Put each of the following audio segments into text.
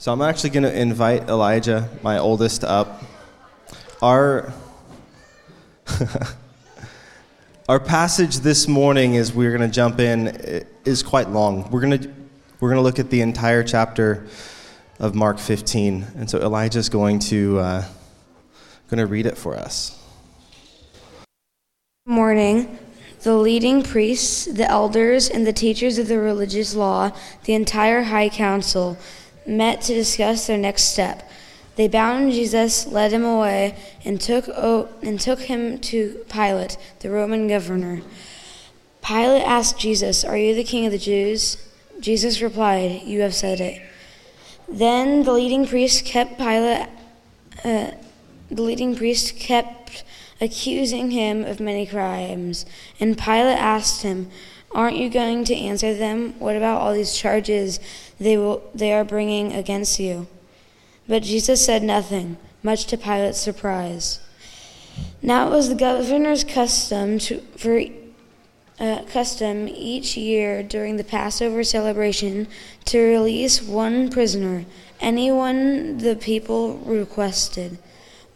So I'm actually going to invite Elijah, my oldest, up. Our our passage this morning, as we're going to jump in, is quite long. We're going to we're going to look at the entire chapter of Mark 15, and so Elijah's going to uh, going to read it for us. Morning. The leading priests, the elders, and the teachers of the religious law, the entire high council, met to discuss their next step. They bound Jesus, led him away, and took, and took him to Pilate, the Roman governor. Pilate asked Jesus, Are you the king of the Jews? Jesus replied, You have said it. Then the leading priest kept Pilate, uh, the leading priest kept accusing him of many crimes. And Pilate asked him, Aren't you going to answer them? What about all these charges they, will, they are bringing against you? But Jesus said nothing, much to Pilate's surprise. Now it was the governor's custom to, for uh, custom each year during the Passover celebration to release one prisoner, anyone the people requested.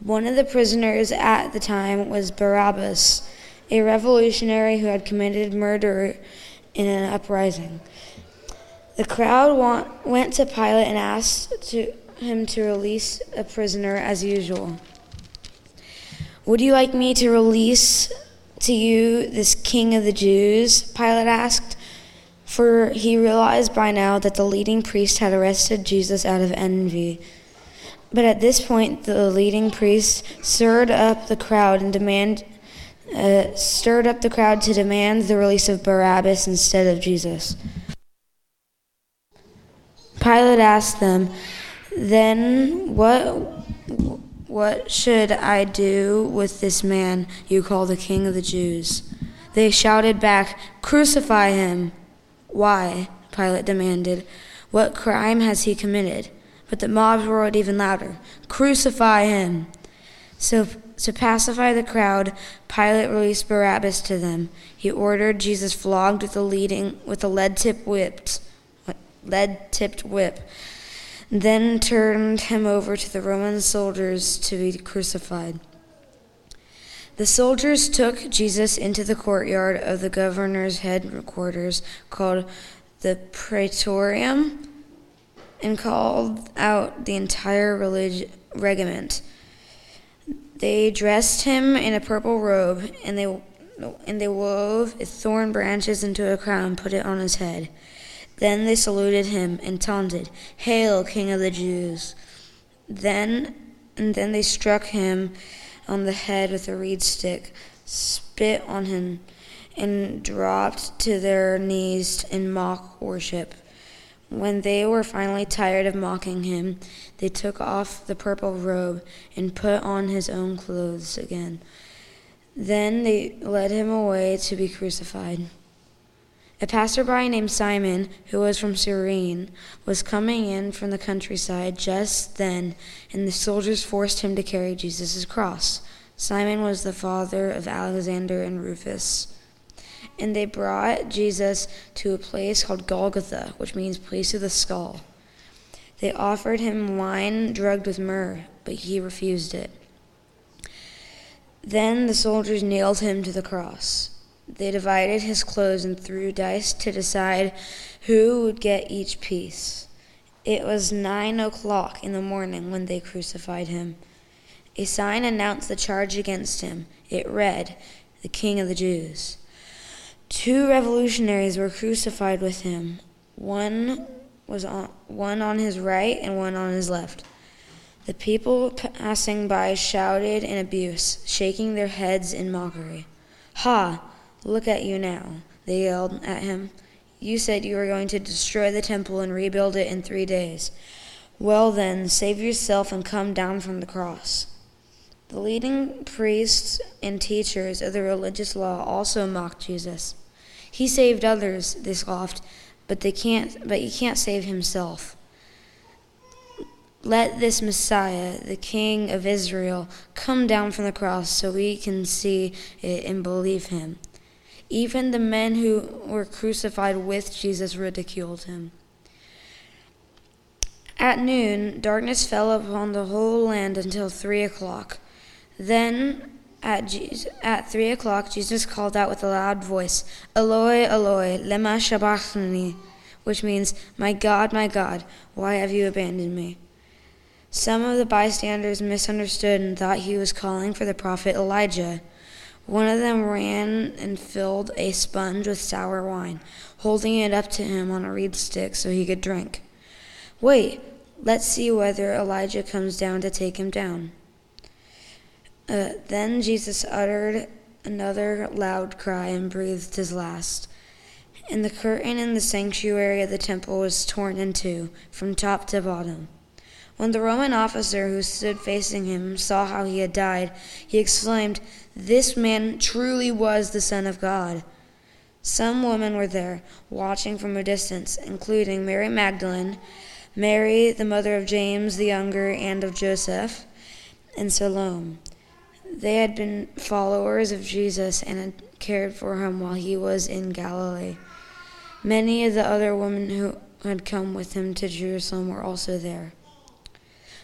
One of the prisoners at the time was Barabbas, a revolutionary who had committed murder in an uprising. The crowd want, went to Pilate and asked to, him to release a prisoner as usual. Would you like me to release to you this king of the Jews? Pilate asked, for he realized by now that the leading priest had arrested Jesus out of envy. But at this point, the leading priest stirred up the crowd and demand, uh, stirred up the crowd to demand the release of Barabbas instead of Jesus. Pilate asked them, "Then what? What should I do with this man you call the King of the Jews?" They shouted back, "Crucify him!" Why? Pilate demanded. What crime has he committed? But the mob roared even louder, Crucify him! So, to pacify the crowd, Pilate released Barabbas to them. He ordered Jesus flogged with a leading with a lead-tipped whip, lead-tipped whip, then turned him over to the Roman soldiers to be crucified. The soldiers took Jesus into the courtyard of the governor's headquarters called the Praetorium and called out the entire relig- regiment. They dressed him in a purple robe, and they and they wove thorn branches into a crown and put it on his head. Then they saluted him and taunted, "Hail, King of the Jews!" Then and then they struck him on the head with a reed stick, spit on him, and dropped to their knees in mock worship. When they were finally tired of mocking him, they took off the purple robe and put on his own clothes again. Then they led him away to be crucified. A passerby named Simon, who was from Cyrene, was coming in from the countryside just then, and the soldiers forced him to carry Jesus' cross. Simon was the father of Alexander and Rufus. And they brought Jesus to a place called Golgotha, which means place of the skull. They offered him wine drugged with myrrh, but he refused it. Then the soldiers nailed him to the cross. They divided his clothes and threw dice to decide who would get each piece. It was nine o'clock in the morning when they crucified him. A sign announced the charge against him. It read, The King of the Jews. Two revolutionaries were crucified with him. One was on, one on his right and one on his left. The people passing by shouted in abuse, shaking their heads in mockery. Ha! Look at you now, they yelled at him. You said you were going to destroy the temple and rebuild it in three days. Well, then, save yourself and come down from the cross. The leading priests and teachers of the religious law also mocked Jesus. He saved others, they scoffed, but they can't but he can't save himself. Let this Messiah, the King of Israel, come down from the cross so we can see it and believe him. Even the men who were crucified with Jesus ridiculed him. At noon, darkness fell upon the whole land until three o'clock. Then, at, Jesus, at three o'clock, Jesus called out with a loud voice, Eloi, Eloi, lema sabachthani, which means, My God, my God, why have you abandoned me? Some of the bystanders misunderstood and thought he was calling for the prophet Elijah. One of them ran and filled a sponge with sour wine, holding it up to him on a reed stick so he could drink. Wait, let's see whether Elijah comes down to take him down. Uh, then Jesus uttered another loud cry and breathed his last. And the curtain in the sanctuary of the temple was torn in two, from top to bottom. When the Roman officer who stood facing him saw how he had died, he exclaimed, This man truly was the Son of God. Some women were there, watching from a distance, including Mary Magdalene, Mary, the mother of James the younger and of Joseph, and Salome. They had been followers of Jesus and had cared for him while he was in Galilee. Many of the other women who had come with him to Jerusalem were also there.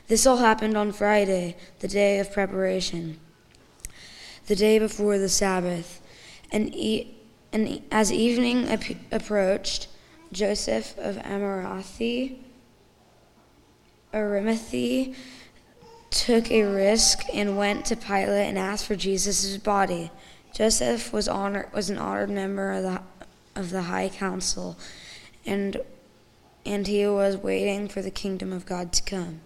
This all happened on Friday, the day of preparation, the day before the Sabbath. And, e- and as evening ap- approached, Joseph of Amarathi, Arimathea, took a risk and went to Pilate and asked for Jesus' body. Joseph was, honor, was an honored member of the, of the High Council, and, and he was waiting for the kingdom of God to come.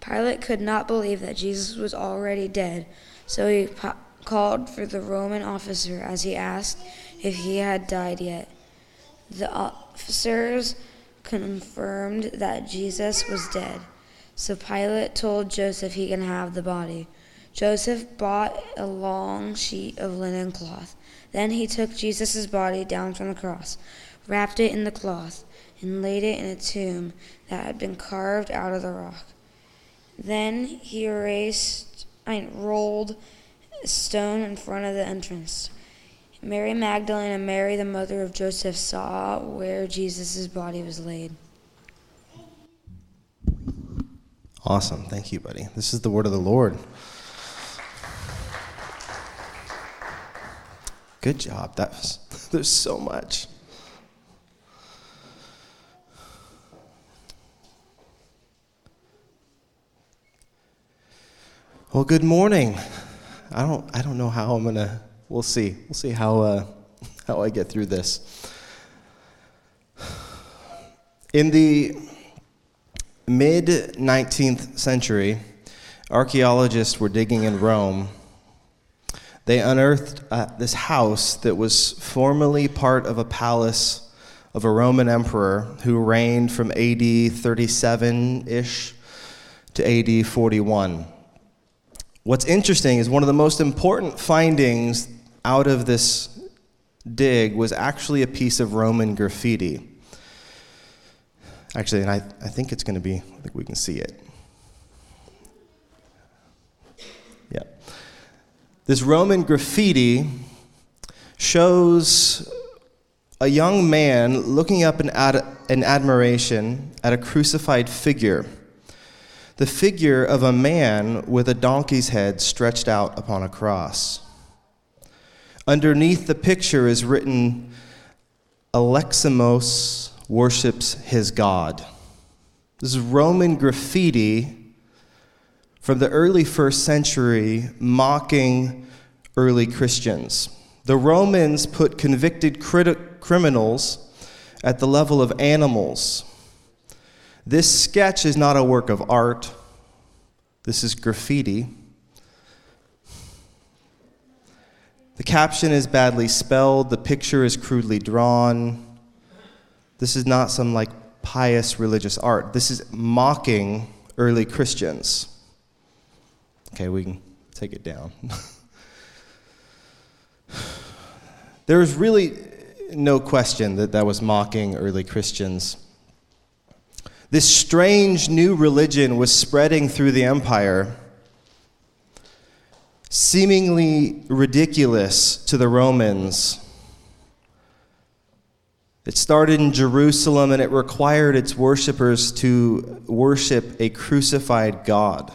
Pilate could not believe that Jesus was already dead, so he po- called for the Roman officer as he asked if he had died yet. The officers confirmed that Jesus was dead, so Pilate told Joseph he can have the body. Joseph bought a long sheet of linen cloth. Then he took Jesus' body down from the cross, wrapped it in the cloth, and laid it in a tomb that had been carved out of the rock. Then he erased, rolled a stone in front of the entrance. Mary Magdalene and Mary, the mother of Joseph, saw where Jesus' body was laid. Awesome. Thank you, buddy. This is the word of the Lord. Good job. That was, there's so much. Well, good morning. I don't I don't know how I'm gonna we'll see. We'll see how uh, how I get through this. In the mid 19th century, archaeologists were digging in Rome. They unearthed uh, this house that was formerly part of a palace of a Roman emperor who reigned from AD 37 ish to AD 41. What's interesting is one of the most important findings out of this dig was actually a piece of Roman graffiti. Actually, and I, I think it's going to be, I think we can see it. Yeah. This Roman graffiti shows a young man looking up in, ad- in admiration at a crucified figure the figure of a man with a donkey's head stretched out upon a cross. Underneath the picture is written, Aleximos worships his God. This is Roman graffiti from the early first century mocking early Christians. The Romans put convicted criti- criminals at the level of animals this sketch is not a work of art, this is graffiti. The caption is badly spelled, the picture is crudely drawn. This is not some like pious religious art. This is mocking early Christians. Okay, we can take it down. there is really no question that that was mocking early Christians. This strange new religion was spreading through the empire, seemingly ridiculous to the Romans. It started in Jerusalem and it required its worshipers to worship a crucified God.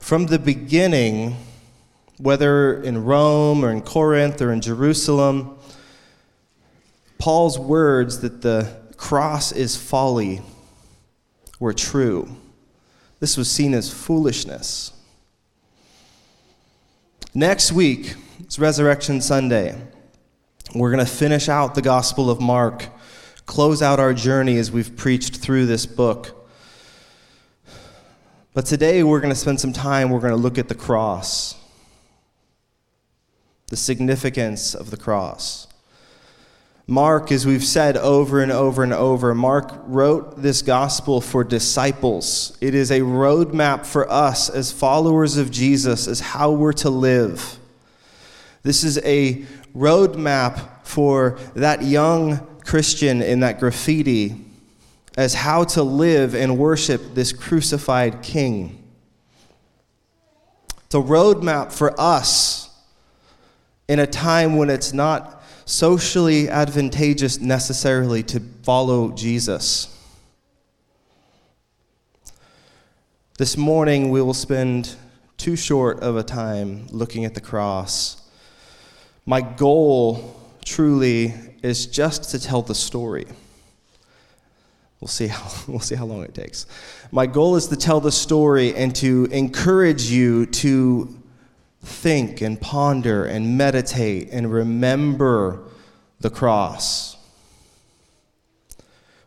From the beginning, whether in Rome or in Corinth or in Jerusalem, Paul's words that the cross is folly were true. This was seen as foolishness. Next week, it's Resurrection Sunday. We're going to finish out the Gospel of Mark, close out our journey as we've preached through this book. But today we're going to spend some time, we're going to look at the cross, the significance of the cross. Mark, as we've said over and over and over, Mark wrote this gospel for disciples. It is a roadmap for us as followers of Jesus as how we're to live. This is a roadmap for that young Christian in that graffiti as how to live and worship this crucified king. It's a roadmap for us in a time when it's not socially advantageous necessarily to follow Jesus. This morning, we will spend too short of a time looking at the cross my goal truly is just to tell the story. We'll see how, we'll see how long it takes. My goal is to tell the story and to encourage you to think and ponder and meditate and remember the cross.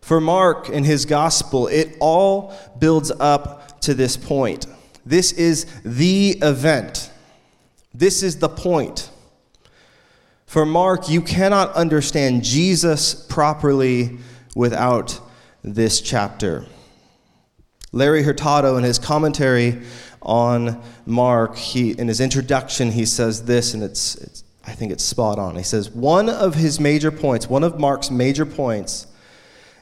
For Mark in his gospel, it all builds up to this point. This is the event. This is the point. For Mark, you cannot understand Jesus properly without this chapter. Larry Hurtado, in his commentary on Mark, he, in his introduction, he says this, and it's, it's, I think it's spot on. He says, One of his major points, one of Mark's major points,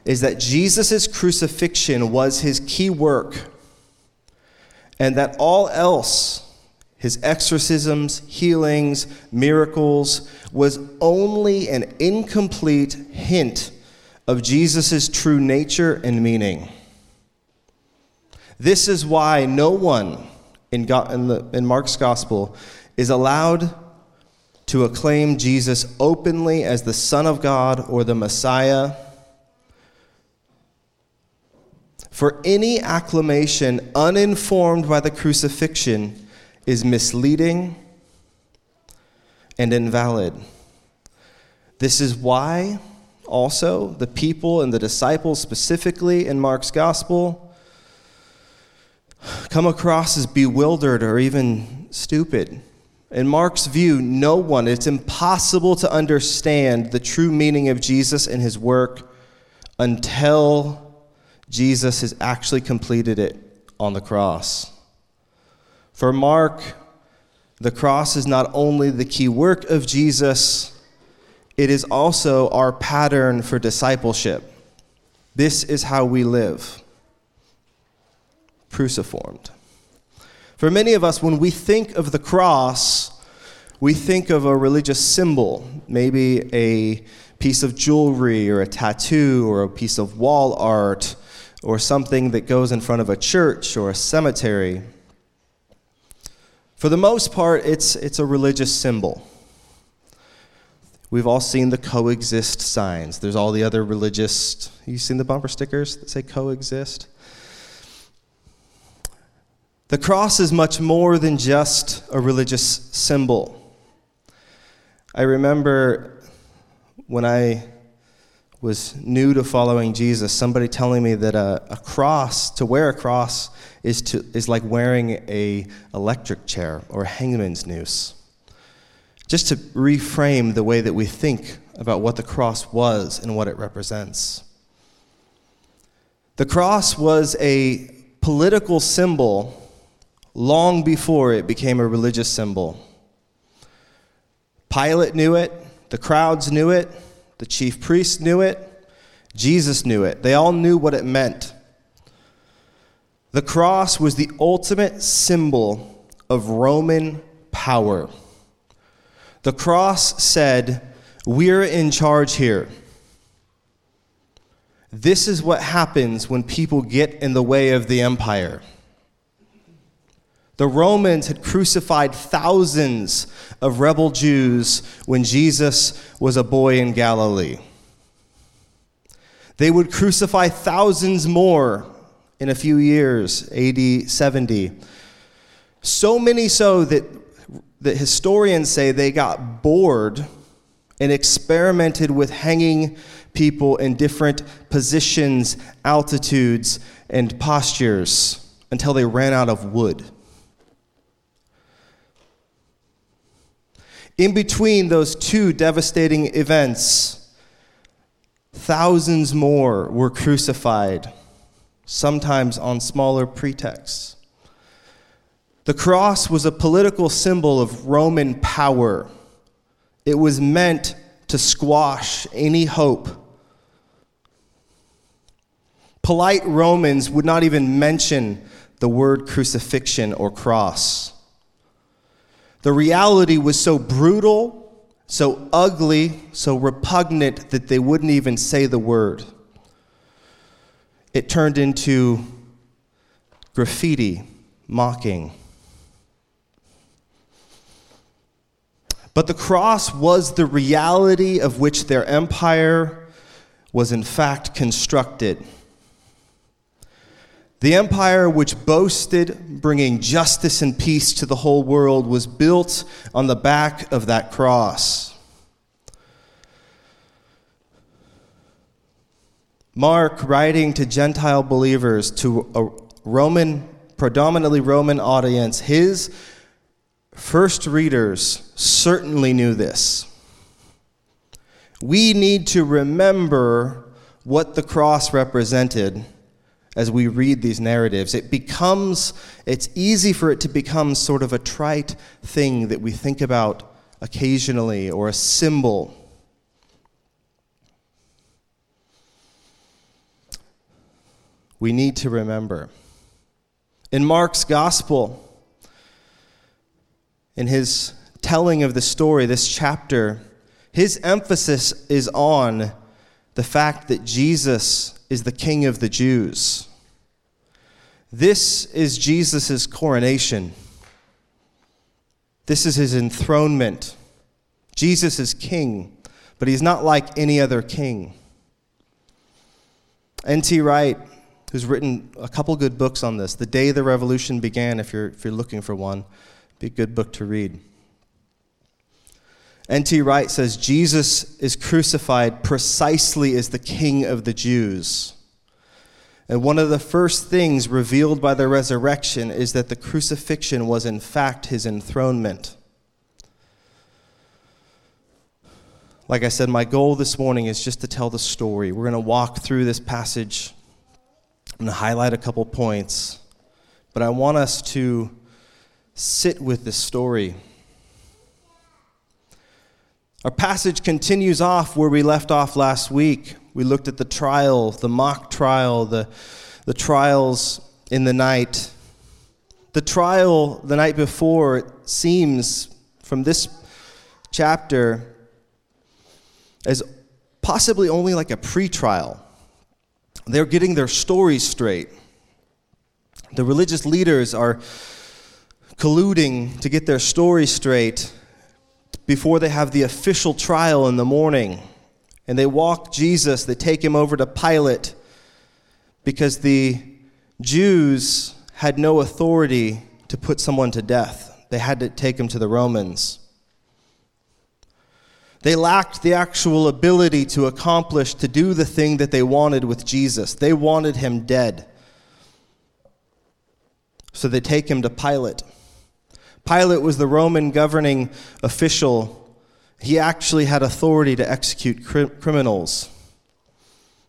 is that Jesus' crucifixion was his key work, and that all else his exorcisms, healings, miracles was only an incomplete hint of Jesus' true nature and meaning. This is why no one in, God, in, the, in Mark's gospel is allowed to acclaim Jesus openly as the Son of God or the Messiah. For any acclamation uninformed by the crucifixion is misleading and invalid. This is why, also, the people and the disciples, specifically in Mark's gospel, come across as bewildered or even stupid. In Mark's view, no one, it's impossible to understand the true meaning of Jesus and his work until Jesus has actually completed it on the cross. For Mark, the cross is not only the key work of Jesus, it is also our pattern for discipleship. This is how we live. Cruciformed. For many of us, when we think of the cross, we think of a religious symbol, maybe a piece of jewelry or a tattoo or a piece of wall art or something that goes in front of a church or a cemetery. For the most part, it's, it's a religious symbol. We've all seen the coexist signs. There's all the other religious, you seen the bumper stickers that say coexist? The cross is much more than just a religious symbol. I remember when I was new to following Jesus, somebody telling me that a, a cross, to wear a cross, is, to, is like wearing a electric chair or a hangman's noose. Just to reframe the way that we think about what the cross was and what it represents. The cross was a political symbol long before it became a religious symbol. Pilate knew it, the crowds knew it, the chief priests knew it, Jesus knew it. They all knew what it meant. The cross was the ultimate symbol of Roman power. The cross said, We're in charge here. This is what happens when people get in the way of the empire. The Romans had crucified thousands of rebel Jews when Jesus was a boy in Galilee. They would crucify thousands more in a few years, AD 70. So many so that, that historians say they got bored and experimented with hanging people in different positions, altitudes, and postures until they ran out of wood. In between those two devastating events, thousands more were crucified, sometimes on smaller pretexts. The cross was a political symbol of Roman power. It was meant to squash any hope. Polite Romans would not even mention the word crucifixion or cross. The reality was so brutal, so ugly, so repugnant that they wouldn't even say the word. It turned into graffiti, mocking. But the cross was the reality of which their empire was in fact constructed. The empire which boasted bringing justice and peace to the whole world was built on the back of that cross. Mark, writing to Gentile believers, to a Roman, predominantly Roman audience, his first readers certainly knew this. We need to remember what the cross represented as we read these narratives. It becomes, it's easy for it to become sort of a trite thing that we think about occasionally or a symbol. We need to remember. In Mark's gospel, in his telling of the story, this chapter, his emphasis is on the fact that Jesus is the King of the Jews. This is Jesus' coronation. This is his enthronement. Jesus is king, but he's not like any other king. N.T. Wright, who's written a couple good books on this, The Day the Revolution Began, if you're, if you're looking for one, be a good book to read. N.T. Wright says Jesus is crucified precisely as the King of the Jews. And one of the first things revealed by the resurrection is that the crucifixion was, in fact, his enthronement. Like I said, my goal this morning is just to tell the story. We're going to walk through this passage. To highlight a couple points. But I want us to sit with this story. Our passage continues off where we left off last week. We looked at the trial, the mock trial, the, the trials in the night. The trial the night before seems from this chapter as possibly only like a pre-trial. They're getting their stories straight. The religious leaders are colluding to get their story straight before they have the official trial in the morning. And they walk Jesus, they take him over to Pilate because the Jews had no authority to put someone to death. They had to take him to the Romans. They lacked the actual ability to accomplish, to do the thing that they wanted with Jesus. They wanted him dead. So they take him to Pilate. Pilate was the Roman governing official. He actually had authority to execute cri- criminals.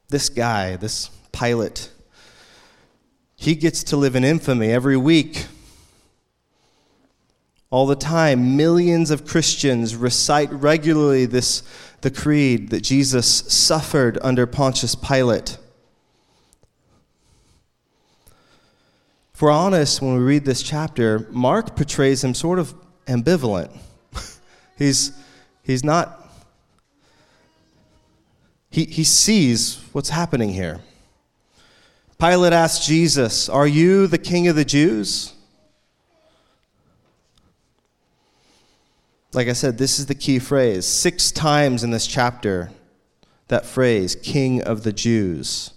This guy, this Pilate, he gets to live in infamy every week. All the time, millions of Christians recite regularly this the creed that Jesus suffered under Pontius Pilate. If we're honest, when we read this chapter, Mark portrays him sort of ambivalent. he's, he's not He, he sees what's happening here. Pilate asked Jesus, Are you the king of the Jews? Like I said, this is the key phrase. Six times in this chapter, that phrase, king of the Jews.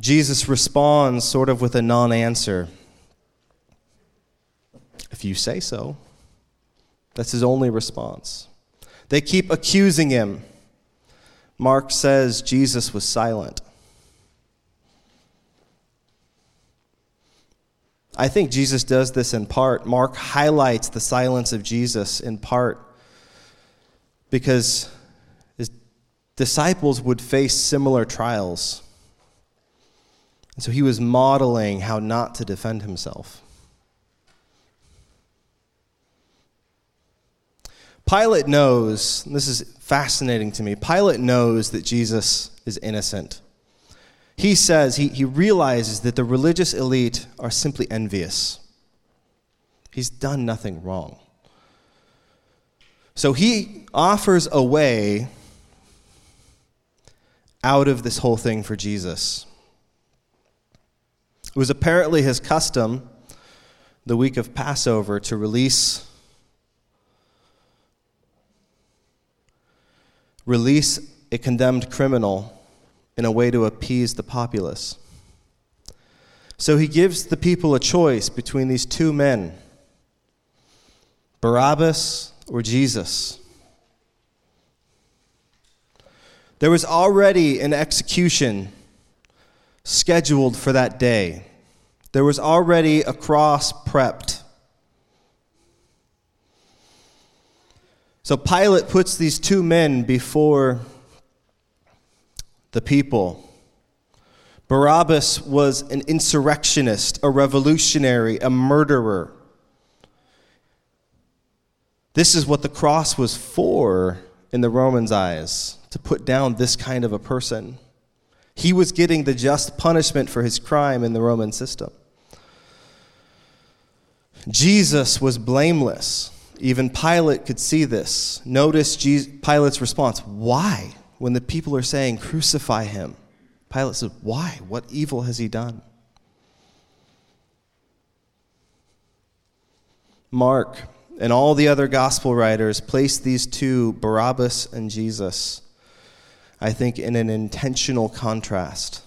Jesus responds sort of with a non answer. If you say so. That's his only response. They keep accusing him. Mark says Jesus was silent. I think Jesus does this in part. Mark highlights the silence of Jesus in part because his disciples would face similar trials. And so he was modeling how not to defend himself. Pilate knows, this is fascinating to me, Pilate knows that Jesus is innocent. He says, he, he realizes that the religious elite are simply envious. He's done nothing wrong. So he offers a way out of this whole thing for Jesus. It was apparently his custom the week of Passover to release release a condemned criminal in a way to appease the populace. So he gives the people a choice between these two men Barabbas or Jesus. There was already an execution scheduled for that day. There was already a cross prepped. So Pilate puts these two men before the people. Barabbas was an insurrectionist, a revolutionary, a murderer. This is what the cross was for in the Romans' eyes to put down this kind of a person. He was getting the just punishment for his crime in the Roman system. Jesus was blameless. Even Pilate could see this. Notice Pilate's response. Why? When the people are saying, Crucify him. Pilate says, Why? What evil has he done? Mark and all the other gospel writers place these two, Barabbas and Jesus, I think, in an intentional contrast.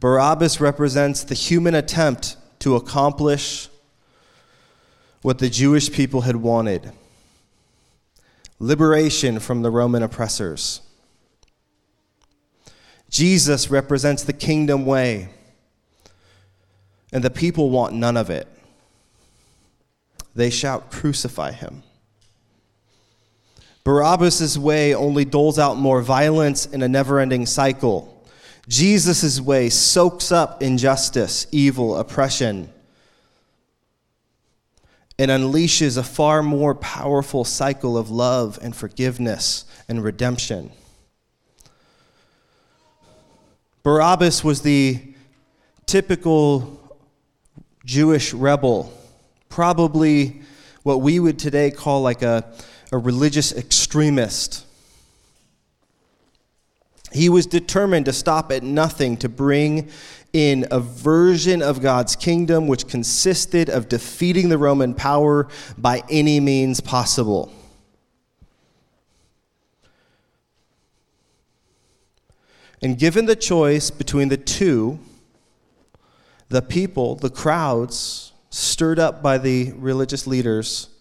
Barabbas represents the human attempt to accomplish what the Jewish people had wanted liberation from the Roman oppressors. Jesus represents the kingdom way, and the people want none of it. They shout, Crucify him. Barabbas' way only doles out more violence in a never ending cycle. Jesus' way soaks up injustice, evil, oppression, and unleashes a far more powerful cycle of love and forgiveness and redemption. Barabbas was the typical Jewish rebel, probably what we would today call like a a religious extremist. He was determined to stop at nothing to bring in a version of God's kingdom which consisted of defeating the Roman power by any means possible. And given the choice between the two, the people, the crowds, stirred up by the religious leaders,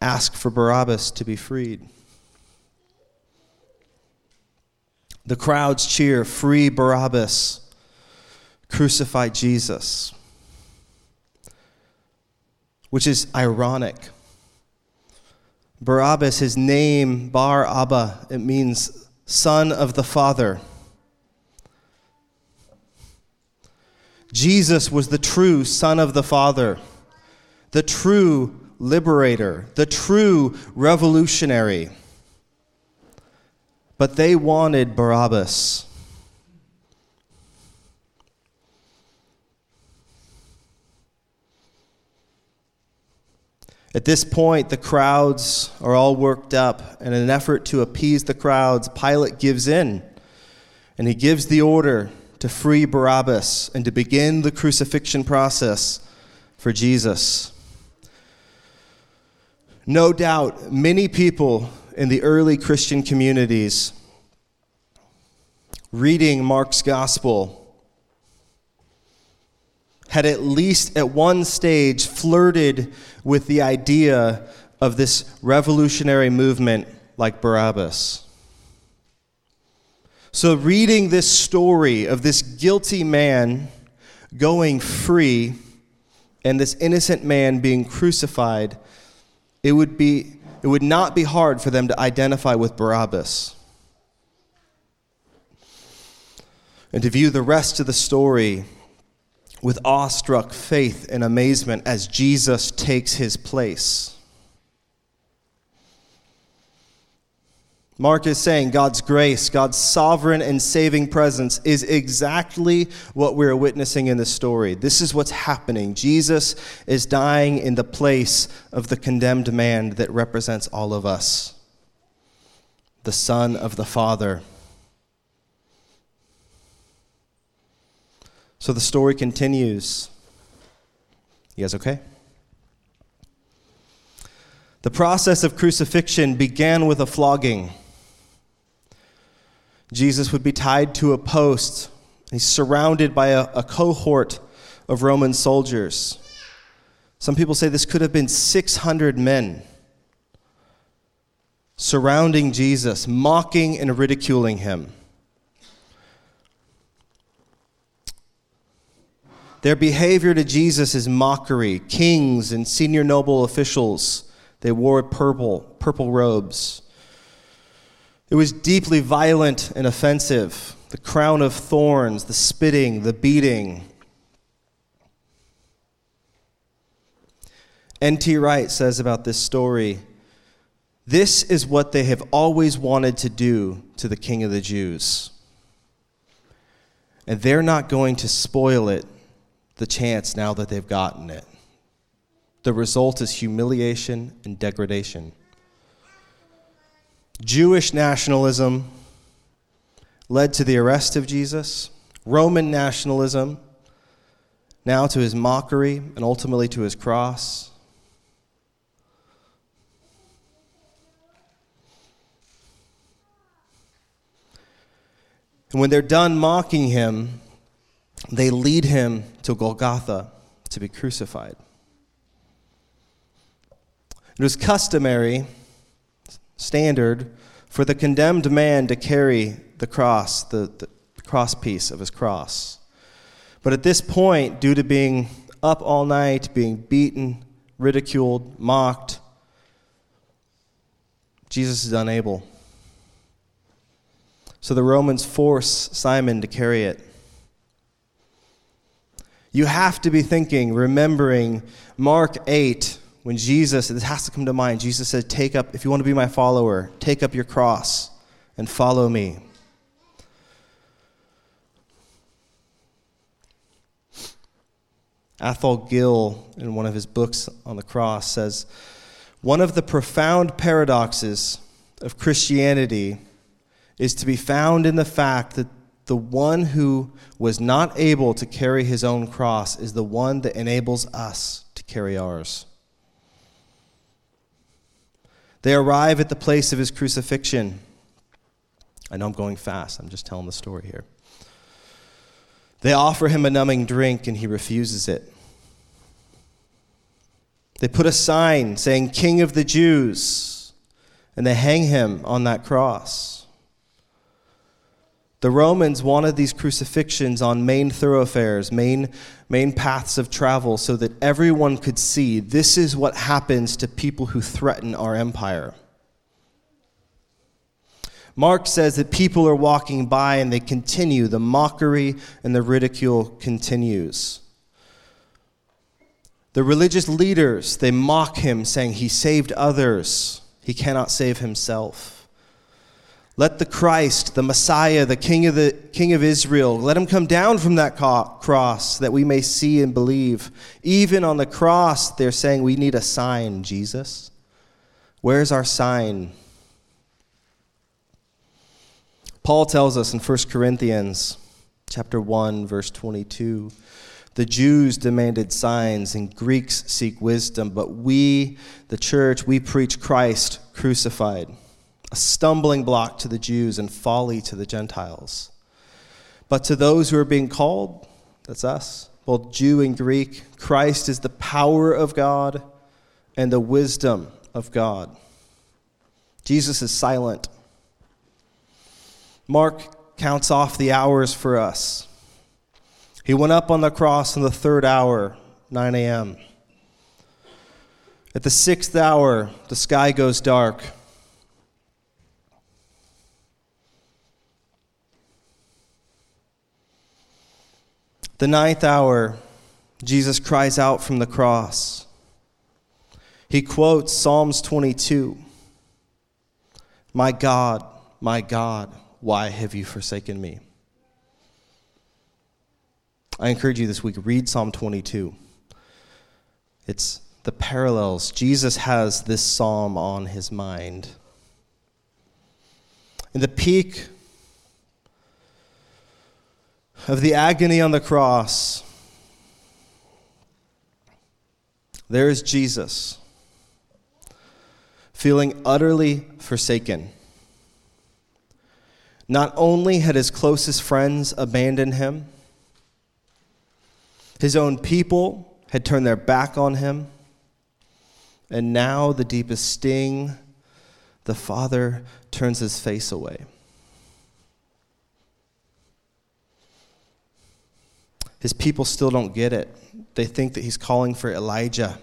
ask for Barabbas to be freed. The crowds cheer, Free Barabbas, crucify Jesus. Which is ironic. Barabbas, his name, Bar Abba, it means son of the Father. Jesus was the true Son of the Father, the true liberator, the true revolutionary. But they wanted Barabbas. At this point, the crowds are all worked up, and in an effort to appease the crowds, Pilate gives in, and he gives the order to free Barabbas and to begin the crucifixion process for Jesus. No doubt, many people in the early Christian communities reading Mark's gospel had at least at one stage flirted with the idea of this revolutionary movement like Barabbas. So, reading this story of this guilty man going free and this innocent man being crucified, it would, be, it would not be hard for them to identify with Barabbas. And to view the rest of the story with awestruck faith and amazement as Jesus takes his place. Mark is saying God's grace, God's sovereign and saving presence is exactly what we're witnessing in this story. This is what's happening. Jesus is dying in the place of the condemned man that represents all of us, the Son of the Father. So the story continues. You guys okay? The process of crucifixion began with a flogging. Jesus would be tied to a post. He's surrounded by a, a cohort of Roman soldiers. Some people say this could have been 600 men surrounding Jesus, mocking and ridiculing him. Their behavior to Jesus is mockery. Kings and senior noble officials, they wore purple, purple robes. It was deeply violent and offensive. The crown of thorns, the spitting, the beating. N.T. Wright says about this story this is what they have always wanted to do to the King of the Jews. And they're not going to spoil it the chance now that they've gotten it. The result is humiliation and degradation. Jewish nationalism led to the arrest of Jesus, Roman nationalism, now to his mockery, and ultimately to his cross. And when they're done mocking him, they lead him to Golgotha to be crucified. It was customary standard for the condemned man to carry the cross, the, the cross piece of his cross. But at this point, due to being up all night, being beaten, ridiculed, mocked, Jesus is unable. So the Romans force Simon to carry it. You have to be thinking, remembering Mark 8, when Jesus, this has to come to mind, Jesus said, Take up, if you want to be my follower, take up your cross and follow me. Athol Gill, in one of his books on the cross, says one of the profound paradoxes of Christianity is to be found in the fact that the one who was not able to carry his own cross is the one that enables us to carry ours. They arrive at the place of his crucifixion. I know I'm going fast, I'm just telling the story here. They offer him a numbing drink and he refuses it. They put a sign saying, King of the Jews, and they hang him on that cross. The Romans wanted these crucifixions on main thoroughfares, main, main paths of travel, so that everyone could see this is what happens to people who threaten our empire. Mark says that people are walking by and they continue, the mockery and the ridicule continues. The religious leaders, they mock him, saying, He saved others, he cannot save himself. Let the Christ, the Messiah, the King of, the, King of Israel, let him come down from that cross that we may see and believe. Even on the cross, they're saying we need a sign, Jesus. Where's our sign? Paul tells us in 1 Corinthians chapter 1 verse 22 the Jews demanded signs and Greeks seek wisdom but we the church we preach Christ crucified a stumbling block to the Jews and folly to the Gentiles but to those who are being called that's us both Jew and Greek Christ is the power of God and the wisdom of God Jesus is silent Mark counts off the hours for us. He went up on the cross in the third hour, 9 a.m. At the sixth hour, the sky goes dark. The ninth hour, Jesus cries out from the cross. He quotes Psalms 22 My God, my God why have you forsaken me? I encourage you this week, read Psalm 22. It's the parallels. Jesus has this psalm on his mind. In the peak of the agony on the cross, there is Jesus, feeling utterly forsaken. Not only had his closest friends abandoned him, his own people had turned their back on him, and now the deepest sting, the Father turns his face away. His people still don't get it. They think that he's calling for Elijah.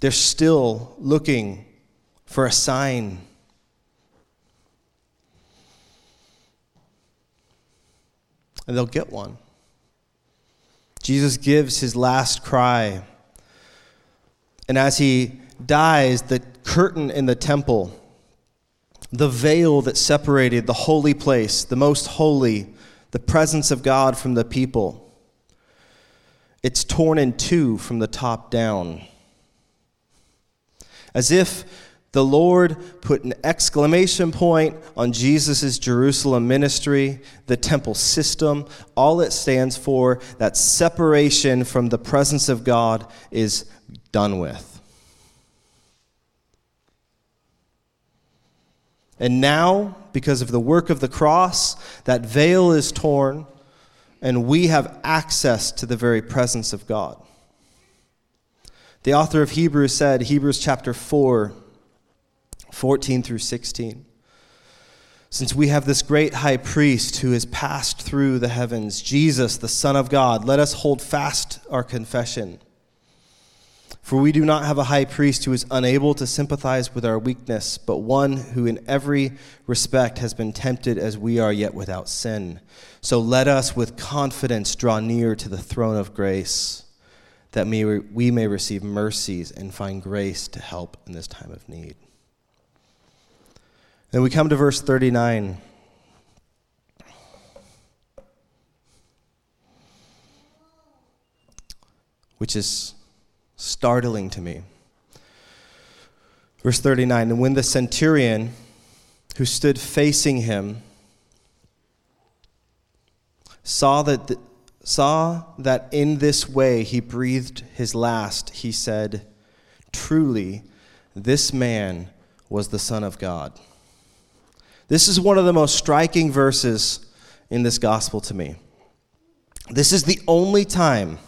They're still looking for a sign. And they'll get one. Jesus gives his last cry. And as he dies, the curtain in the temple, the veil that separated the holy place, the most holy, the presence of God from the people, it's torn in two from the top down. As if the Lord put an exclamation point on Jesus' Jerusalem ministry, the temple system. All it stands for, that separation from the presence of God, is done with. And now, because of the work of the cross, that veil is torn, and we have access to the very presence of God. The author of Hebrews said, Hebrews chapter 4, 14 through 16. Since we have this great high priest who has passed through the heavens, Jesus, the Son of God, let us hold fast our confession. For we do not have a high priest who is unable to sympathize with our weakness, but one who in every respect has been tempted as we are, yet without sin. So let us with confidence draw near to the throne of grace, that we may receive mercies and find grace to help in this time of need. Then we come to verse 39. Which is startling to me. Verse 39 And when the centurion who stood facing him saw that, saw that in this way he breathed his last, he said, Truly, this man was the Son of God. This is one of the most striking verses in this gospel to me. This is the only time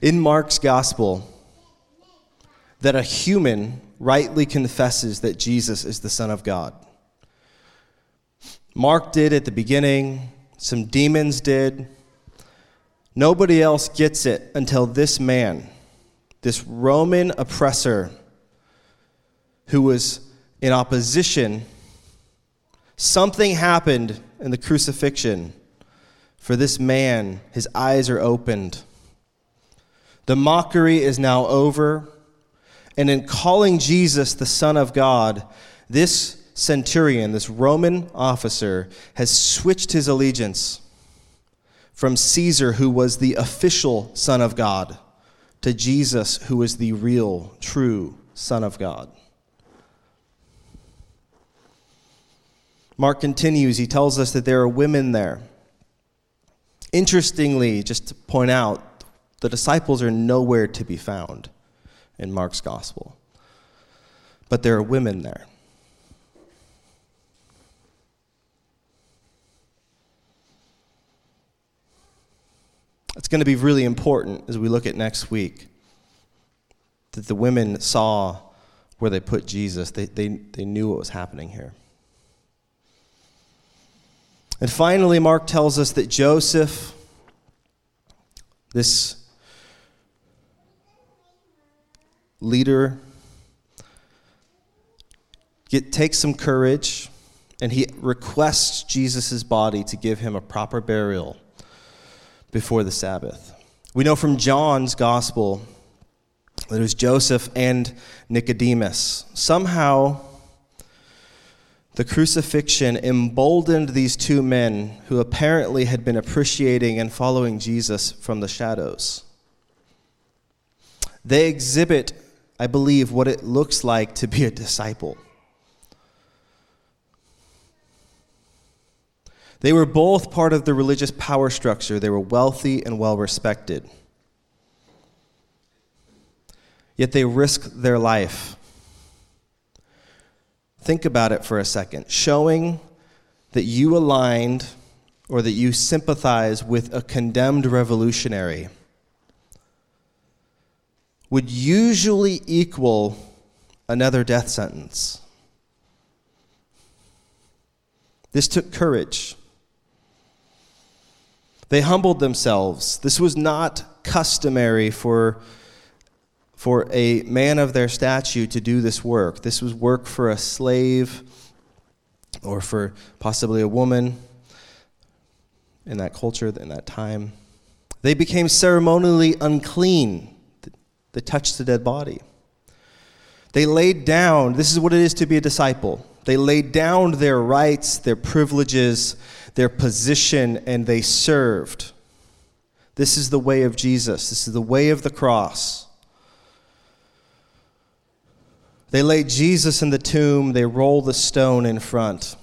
in Mark's gospel that a human rightly confesses that Jesus is the Son of God. Mark did at the beginning, some demons did. Nobody else gets it until this man, this Roman oppressor who was in opposition, something happened in the crucifixion. For this man, his eyes are opened. The mockery is now over. And in calling Jesus the Son of God, this centurion, this Roman officer, has switched his allegiance from Caesar, who was the official Son of God, to Jesus, who is the real, true Son of God. Mark continues, he tells us that there are women there. Interestingly, just to point out, the disciples are nowhere to be found in Mark's gospel. But there are women there. It's going to be really important as we look at next week that the women saw where they put Jesus. They, they, they knew what was happening here. And finally, Mark tells us that Joseph, this leader, get, takes some courage and he requests Jesus' body to give him a proper burial before the Sabbath. We know from John's gospel that it was Joseph and Nicodemus. Somehow, the crucifixion emboldened these two men who apparently had been appreciating and following Jesus from the shadows. They exhibit, I believe, what it looks like to be a disciple. They were both part of the religious power structure. They were wealthy and well respected. Yet they risked their life Think about it for a second. Showing that you aligned or that you sympathize with a condemned revolutionary would usually equal another death sentence. This took courage. They humbled themselves. This was not customary for for a man of their stature to do this work. This was work for a slave or for possibly a woman in that culture, in that time. They became ceremonially unclean. They touched the dead body. They laid down, this is what it is to be a disciple. They laid down their rights, their privileges, their position, and they served. This is the way of Jesus. This is the way of the cross. They lay Jesus in the tomb, they roll the stone in front.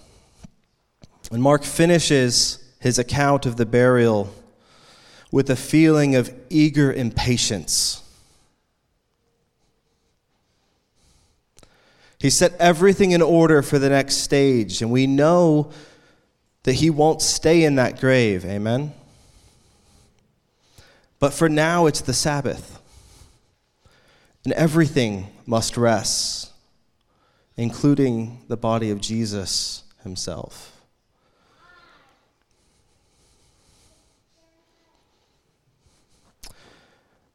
And Mark finishes his account of the burial with a feeling of eager impatience. He set everything in order for the next stage, and we know that he won't stay in that grave. Amen? But for now, it's the Sabbath and everything must rest, including the body of Jesus himself.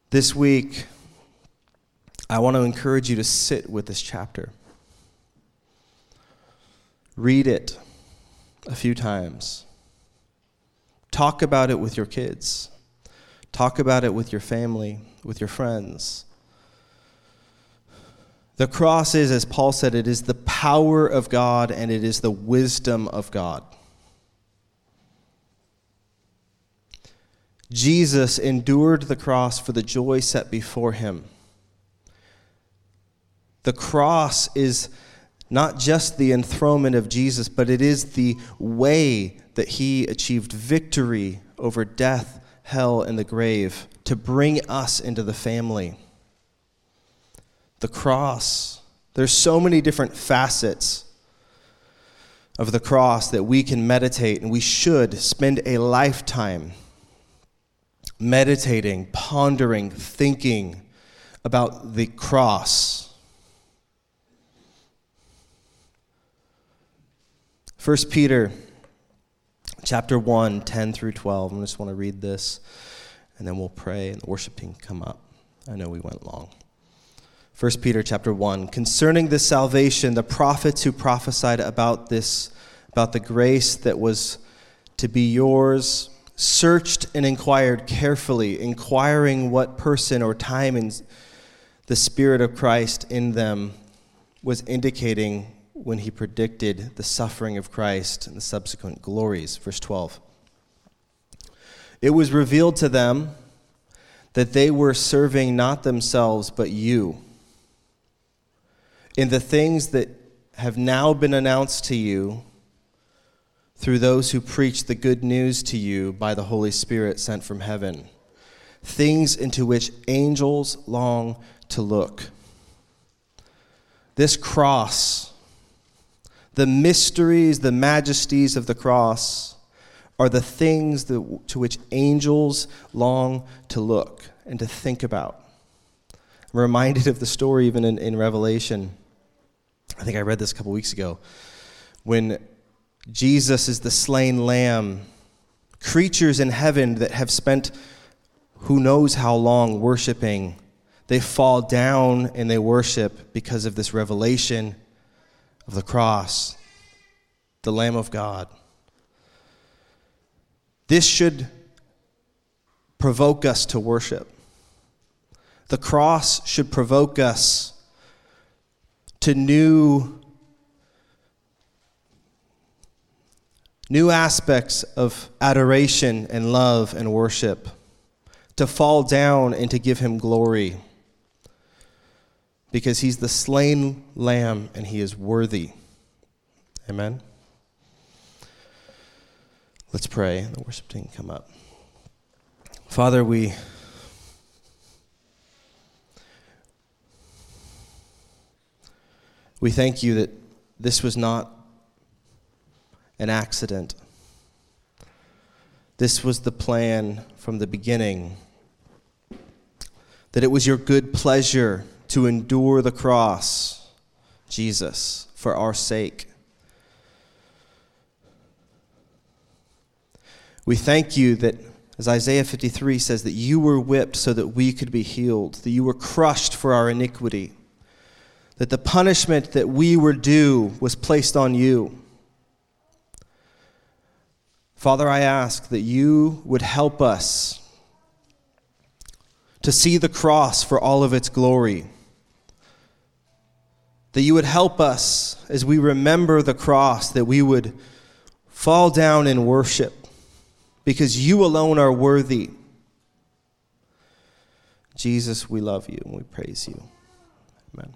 This week, I want to encourage you to sit with this chapter. Read it a few times. Talk about it with your kids. Talk about it with your family, with your friends. The cross is, as Paul said, it is the power of God and it is the wisdom of God. Jesus endured the cross for the joy set before him. The cross is not just the enthronement of Jesus, but it is the way that he achieved victory over death, hell, and the grave to bring us into the family the cross. There's so many different facets of the cross that we can meditate, and we should spend a lifetime meditating, pondering, thinking about the cross. 1 Peter chapter 1, 10 through 12. I just want to read this, and then we'll pray, and the worship team come up. I know we went long. 1 Peter chapter 1 concerning this salvation the prophets who prophesied about this about the grace that was to be yours searched and inquired carefully, inquiring what person or time in the Spirit of Christ in them was indicating when he predicted the suffering of Christ and the subsequent glories. Verse 12. It was revealed to them that they were serving not themselves, but you. In the things that have now been announced to you through those who preach the good news to you by the Holy Spirit sent from heaven, things into which angels long to look. This cross, the mysteries, the majesties of the cross, are the things that, to which angels long to look and to think about. I'm reminded of the story even in, in Revelation. I think I read this a couple weeks ago. When Jesus is the slain lamb, creatures in heaven that have spent who knows how long worshiping, they fall down and they worship because of this revelation of the cross, the Lamb of God. This should provoke us to worship. The cross should provoke us to new new aspects of adoration and love and worship, to fall down and to give him glory. Because he's the slain lamb and he is worthy. Amen. Let's pray. The worship team come up. Father, we we thank you that this was not an accident. This was the plan from the beginning. That it was your good pleasure to endure the cross, Jesus, for our sake. We thank you that, as Isaiah 53 says, that you were whipped so that we could be healed, that you were crushed for our iniquity, that the punishment that we were due was placed on you. Father, I ask that you would help us to see the cross for all of its glory. That you would help us as we remember the cross, that we would fall down in worship because you alone are worthy. Jesus, we love you and we praise you. Amen.